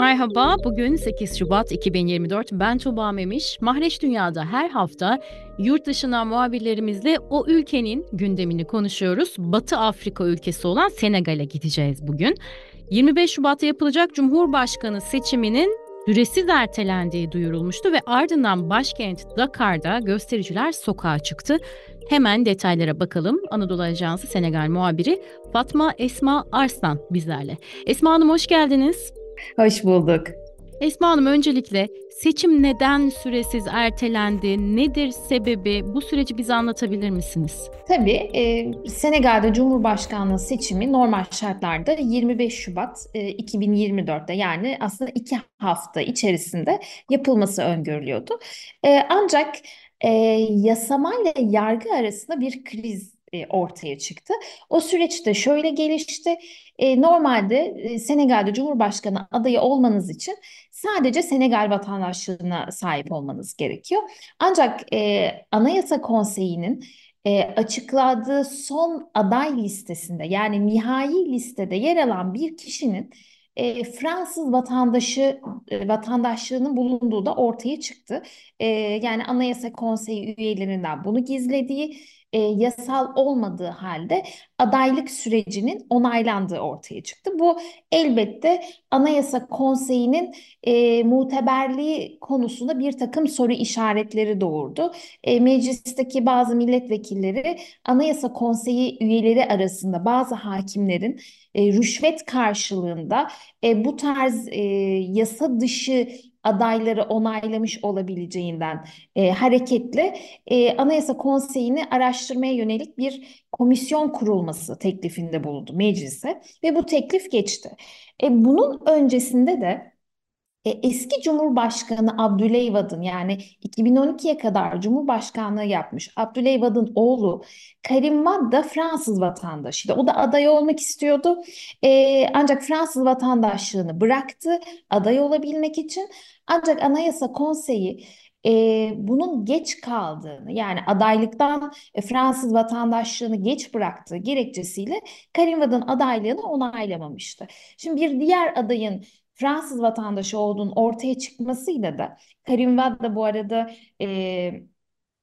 Merhaba, bugün 8 Şubat 2024. Ben Tuğba Memiş. Mahreç Dünya'da her hafta yurt dışından muhabirlerimizle o ülkenin gündemini konuşuyoruz. Batı Afrika ülkesi olan Senegal'e gideceğiz bugün. 25 Şubat'ta yapılacak Cumhurbaşkanı seçiminin süresiz ertelendiği duyurulmuştu ve ardından başkent Dakar'da göstericiler sokağa çıktı. Hemen detaylara bakalım. Anadolu Ajansı Senegal muhabiri Fatma Esma Arslan bizlerle. Esma Hanım hoş geldiniz. Hoş bulduk. Esma Hanım öncelikle seçim neden süresiz ertelendi? Nedir sebebi? Bu süreci bize anlatabilir misiniz? Tabii. E, Senegal'de Cumhurbaşkanlığı seçimi normal şartlarda 25 Şubat e, 2024'te yani aslında iki hafta içerisinde yapılması öngörülüyordu. E, ancak e, yasama ile yargı arasında bir kriz e, ortaya çıktı. O süreçte şöyle gelişti. E, normalde e, Senegal'de Cumhurbaşkanı adayı olmanız için sadece Senegal vatandaşlığına sahip olmanız gerekiyor. Ancak Anayasa Konseyi'nin açıkladığı son aday listesinde yani nihai listede yer alan bir kişinin e, Fransız vatandaşı e, vatandaşlığının bulunduğu da ortaya çıktı. E, yani Anayasa Konseyi üyelerinden bunu gizlediği e, yasal olmadığı halde adaylık sürecinin onaylandığı ortaya çıktı. Bu elbette Anayasa Konseyi'nin e, muteberliği konusunda bir takım soru işaretleri doğurdu. E, meclisteki bazı milletvekilleri Anayasa Konseyi üyeleri arasında bazı hakimlerin e, rüşvet karşılığında e, bu tarz e, yasa dışı adayları onaylamış olabileceğinden e, hareketle e, Anayasa Konseyi'ni araştırmaya yönelik bir komisyon kurulması teklifinde bulundu meclise ve bu teklif geçti. E, bunun öncesinde de e, eski Cumhurbaşkanı Abdüleyvad'ın yani 2012'ye kadar Cumhurbaşkanlığı yapmış Abdüleyvad'ın oğlu Karim Wade da Fransız vatandaşıydı. O da aday olmak istiyordu. E, ancak Fransız vatandaşlığını bıraktı aday olabilmek için. Ancak Anayasa Konseyi e, bunun geç kaldığını yani adaylıktan e, Fransız vatandaşlığını geç bıraktığı gerekçesiyle Karim Wade'ın adaylığını onaylamamıştı. Şimdi bir diğer adayın Fransız vatandaşı olduğunun ortaya çıkmasıyla da Karim Wade de bu arada e,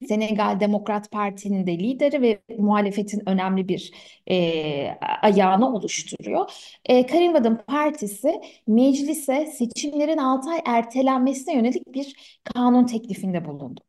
Senegal Demokrat Parti'nin de lideri ve muhalefetin önemli bir e, ayağını oluşturuyor. E, Karim Wade'ın partisi meclise seçimlerin 6 ay ertelenmesine yönelik bir kanun teklifinde bulundu.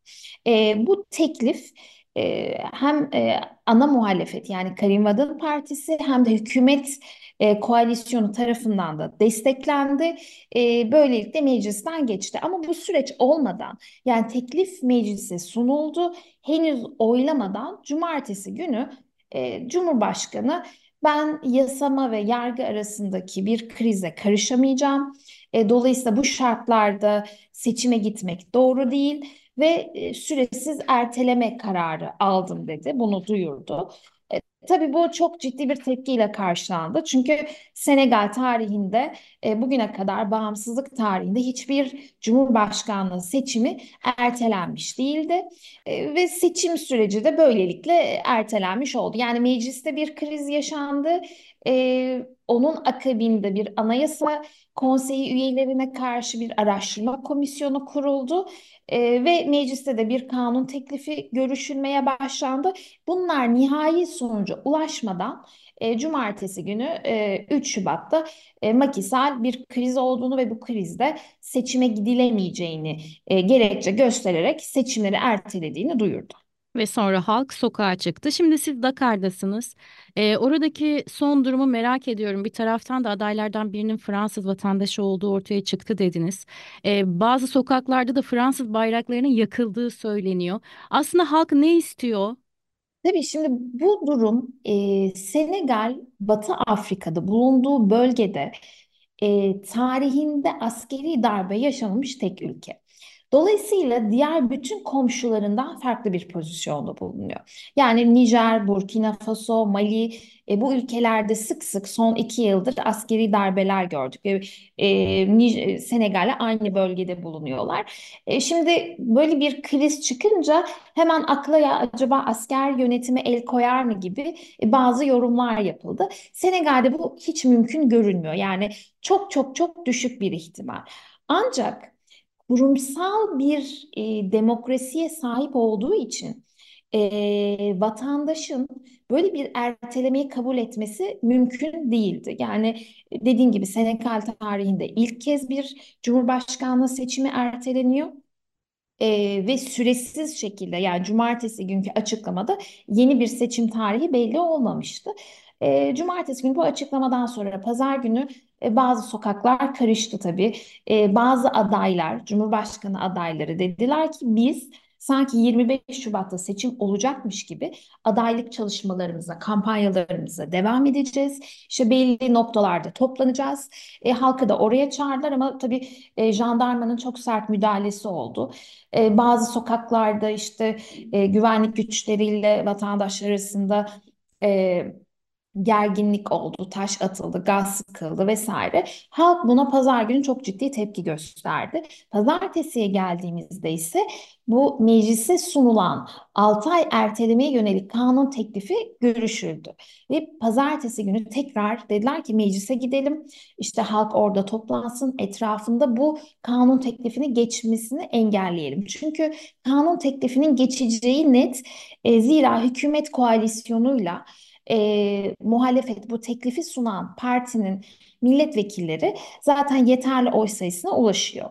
E, bu teklif e, hem e, ana muhalefet yani Karim Wade'ın partisi hem de hükümet e, koalisyonu tarafından da desteklendi. E, böylelikle meclisten geçti. Ama bu süreç olmadan yani teklif meclise sunuldu. Henüz oylamadan cumartesi günü e, Cumhurbaşkanı ben yasama ve yargı arasındaki bir krize karışamayacağım. E, dolayısıyla bu şartlarda seçime gitmek doğru değil ve e, süresiz erteleme kararı aldım dedi. Bunu duyurdu. Tabii bu çok ciddi bir tepkiyle karşılandı. Çünkü Senegal tarihinde e, bugüne kadar bağımsızlık tarihinde hiçbir cumhurbaşkanlığı seçimi ertelenmiş değildi. E, ve seçim süreci de böylelikle ertelenmiş oldu. Yani mecliste bir kriz yaşandı. E, onun akabinde bir anayasa konseyi üyelerine karşı bir araştırma komisyonu kuruldu e, ve mecliste de bir kanun teklifi görüşülmeye başlandı. Bunlar nihai sonuca ulaşmadan e, cumartesi günü e, 3 Şubat'ta e, makisal bir kriz olduğunu ve bu krizde seçime gidilemeyeceğini e, gerekçe göstererek seçimleri ertelediğini duyurdu. Ve sonra halk sokağa çıktı. Şimdi siz Dakar'dasınız. Ee, oradaki son durumu merak ediyorum. Bir taraftan da adaylardan birinin Fransız vatandaşı olduğu ortaya çıktı dediniz. Ee, bazı sokaklarda da Fransız bayraklarının yakıldığı söyleniyor. Aslında halk ne istiyor? Tabii şimdi bu durum e, Senegal, Batı Afrika'da bulunduğu bölgede e, tarihinde askeri darbe yaşanmış tek ülke. Dolayısıyla diğer bütün komşularından farklı bir pozisyonda bulunuyor. Yani Nijer, Burkina Faso, Mali e, bu ülkelerde sık sık son iki yıldır askeri darbeler gördük. E, e, Senegal'le aynı bölgede bulunuyorlar. E, şimdi böyle bir kriz çıkınca hemen akla ya acaba asker yönetimi el koyar mı gibi e, bazı yorumlar yapıldı. Senegal'de bu hiç mümkün görünmüyor. Yani çok çok çok düşük bir ihtimal. Ancak kurumsal bir e, demokrasiye sahip olduğu için e, vatandaşın böyle bir ertelemeyi kabul etmesi mümkün değildi. Yani dediğim gibi Senegal tarihinde ilk kez bir cumhurbaşkanlığı seçimi erteleniyor. Ee, ve süresiz şekilde yani cumartesi günkü açıklamada yeni bir seçim tarihi belli olmamıştı. Ee, cumartesi günü bu açıklamadan sonra pazar günü e, bazı sokaklar karıştı tabii. E, bazı adaylar, Cumhurbaşkanı adayları dediler ki biz sanki 25 Şubat'ta seçim olacakmış gibi adaylık çalışmalarımıza, kampanyalarımıza devam edeceğiz. İşte belli noktalarda toplanacağız. E, halkı da oraya çağırdılar ama tabii e, jandarmanın çok sert müdahalesi oldu. E, bazı sokaklarda işte e, güvenlik güçleriyle vatandaşlar arasında e, gerginlik oldu, taş atıldı, gaz sıkıldı vesaire. Halk buna pazar günü çok ciddi tepki gösterdi. Pazartesiye geldiğimizde ise bu meclise sunulan 6 ay ertelemeye yönelik kanun teklifi görüşüldü. Ve pazartesi günü tekrar dediler ki meclise gidelim. İşte halk orada toplansın etrafında bu kanun teklifini geçmesini engelleyelim. Çünkü kanun teklifinin geçeceği net. E, zira hükümet koalisyonuyla e, muhalefet bu teklifi sunan partinin milletvekilleri zaten yeterli oy sayısına ulaşıyor.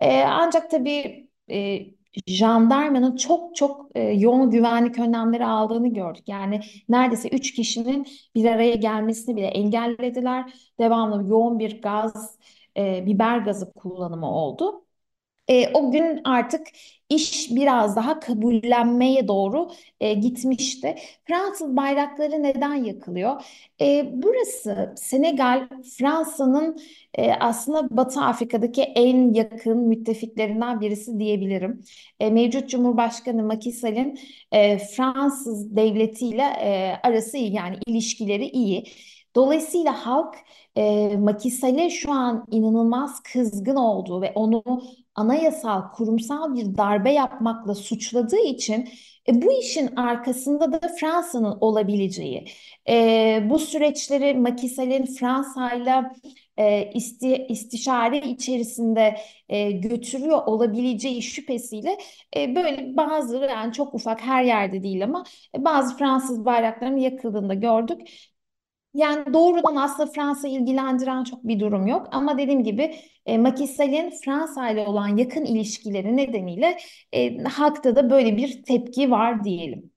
E, ancak tabii e, jandarmanın çok çok e, yoğun güvenlik önlemleri aldığını gördük. Yani neredeyse üç kişinin bir araya gelmesini bile engellediler. Devamlı yoğun bir gaz, e, biber gazı kullanımı oldu. E, o gün artık iş biraz daha kabullenmeye doğru e, gitmişti. Fransız bayrakları neden yakılıyor? E, burası Senegal, Fransa'nın e, aslında Batı Afrika'daki en yakın müttefiklerinden birisi diyebilirim. E, mevcut Cumhurbaşkanı Macky Sall'in e, Fransız devletiyle e, arası iyi yani ilişkileri iyi. Dolayısıyla halk e, Macky şu an inanılmaz kızgın olduğu ve onu anayasal, kurumsal bir darbe yapmakla suçladığı için e, bu işin arkasında da Fransa'nın olabileceği, e, bu süreçleri Macky Sall'in Fransa'yla e, isti, istişare içerisinde e, götürüyor olabileceği şüphesiyle e, böyle bazı yani çok ufak her yerde değil ama e, bazı Fransız bayraklarının yakıldığında gördük. Yani doğrudan aslında Fransa ilgilendiren çok bir durum yok ama dediğim gibi e, Macky Sall'in Fransa ile olan yakın ilişkileri nedeniyle e, halkta da böyle bir tepki var diyelim.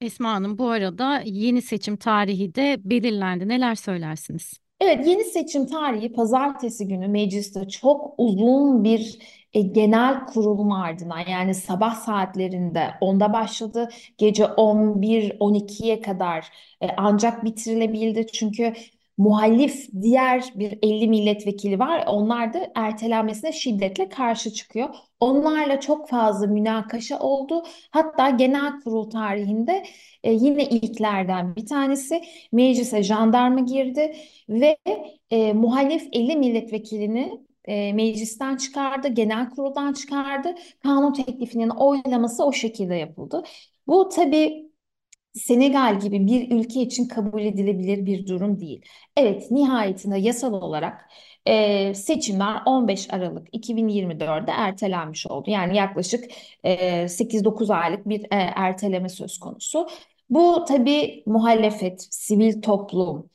Esma Hanım bu arada yeni seçim tarihi de belirlendi. Neler söylersiniz? Evet, yeni seçim tarihi pazartesi günü mecliste çok uzun bir e, genel kurulun ardından yani sabah saatlerinde onda başladı. Gece 11-12'ye kadar e, ancak bitirilebildi. Çünkü muhalif diğer bir 50 milletvekili var. Onlar da ertelenmesine şiddetle karşı çıkıyor. Onlarla çok fazla münakaşa oldu. Hatta genel kurul tarihinde e, yine ilklerden bir tanesi meclise jandarma girdi ve e, muhalif 50 milletvekilini e, meclisten çıkardı, genel kuruldan çıkardı. Kanun teklifinin oylaması o şekilde yapıldı. Bu tabii Senegal gibi bir ülke için kabul edilebilir bir durum değil. Evet, nihayetinde yasal olarak e, seçimler 15 Aralık 2024'de ertelenmiş oldu. Yani yaklaşık e, 8-9 aylık bir e, erteleme söz konusu. Bu tabii muhalefet, sivil toplum,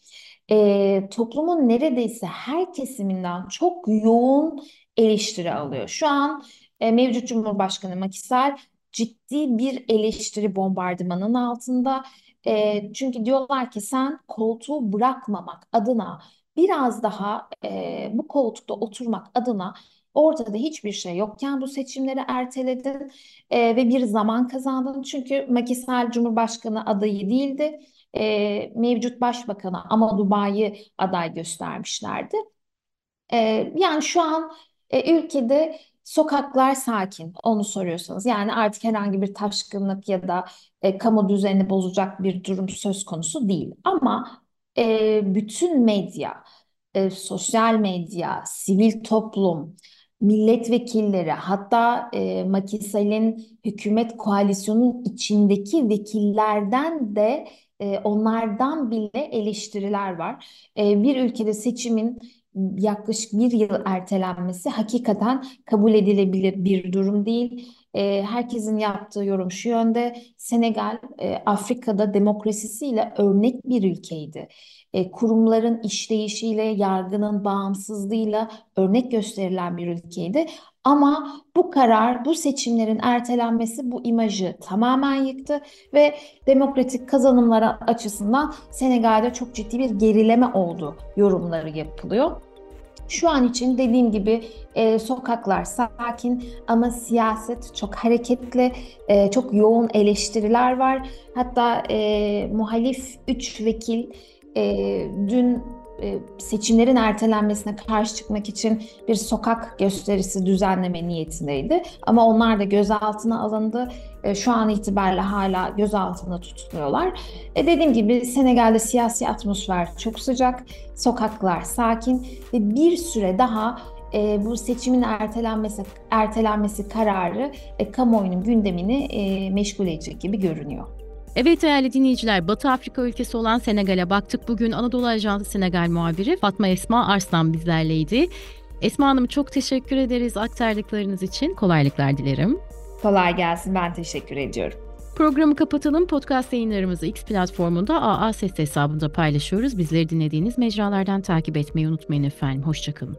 e, toplumun neredeyse her kesiminden çok yoğun eleştiri alıyor. Şu an e, mevcut Cumhurbaşkanı Macky Sall ciddi bir eleştiri bombardımanın altında. E, çünkü diyorlar ki sen koltuğu bırakmamak adına biraz daha e, bu koltukta oturmak adına ortada hiçbir şey yokken bu seçimleri erteledin e, ve bir zaman kazandın. Çünkü Macky Sall Cumhurbaşkanı adayı değildi. E, mevcut başbakanı Amadou Ba'yı aday göstermişlerdi. E, yani şu an e, ülkede sokaklar sakin, onu soruyorsanız. Yani artık herhangi bir taşkınlık ya da e, kamu düzenini bozacak bir durum söz konusu değil. Ama e, bütün medya, e, sosyal medya, sivil toplum, milletvekilleri hatta e, Makisel'in hükümet koalisyonun içindeki vekillerden de e, onlardan bile eleştiriler var. E, bir ülkede seçimin yaklaşık bir yıl ertelenmesi hakikaten kabul edilebilir bir durum değil. E, herkesin yaptığı yorum şu yönde. Senegal e, Afrika'da demokrasisiyle örnek bir ülkeydi. E, kurumların işleyişiyle, yargının bağımsızlığıyla örnek gösterilen bir ülkeydi. Ama bu karar, bu seçimlerin ertelenmesi bu imajı tamamen yıktı ve demokratik kazanımlara açısından Senegal'de çok ciddi bir gerileme oldu yorumları yapılıyor. Şu an için dediğim gibi e, sokaklar sakin ama siyaset çok hareketli, e, çok yoğun eleştiriler var. Hatta e, muhalif 3 vekil e, dün seçimlerin ertelenmesine karşı çıkmak için bir sokak gösterisi düzenleme niyetindeydi. Ama onlar da gözaltına alındı. E, şu an itibariyle hala gözaltında tutuluyorlar. E, dediğim gibi Senegal'de siyasi atmosfer çok sıcak, sokaklar sakin ve bir süre daha e, bu seçimin ertelenmesi ertelenmesi kararı e, kamuoyunun gündemini e, meşgul edecek gibi görünüyor. Evet değerli dinleyiciler, Batı Afrika ülkesi olan Senegal'e baktık. Bugün Anadolu Ajansı Senegal muhabiri Fatma Esma Arslan bizlerleydi. Esma Hanım çok teşekkür ederiz aktardıklarınız için. Kolaylıklar dilerim. Kolay gelsin. Ben teşekkür ediyorum. Programı kapatalım. Podcast yayınlarımızı X platformunda AA Ses hesabında paylaşıyoruz. Bizleri dinlediğiniz mecralardan takip etmeyi unutmayın efendim. Hoşçakalın.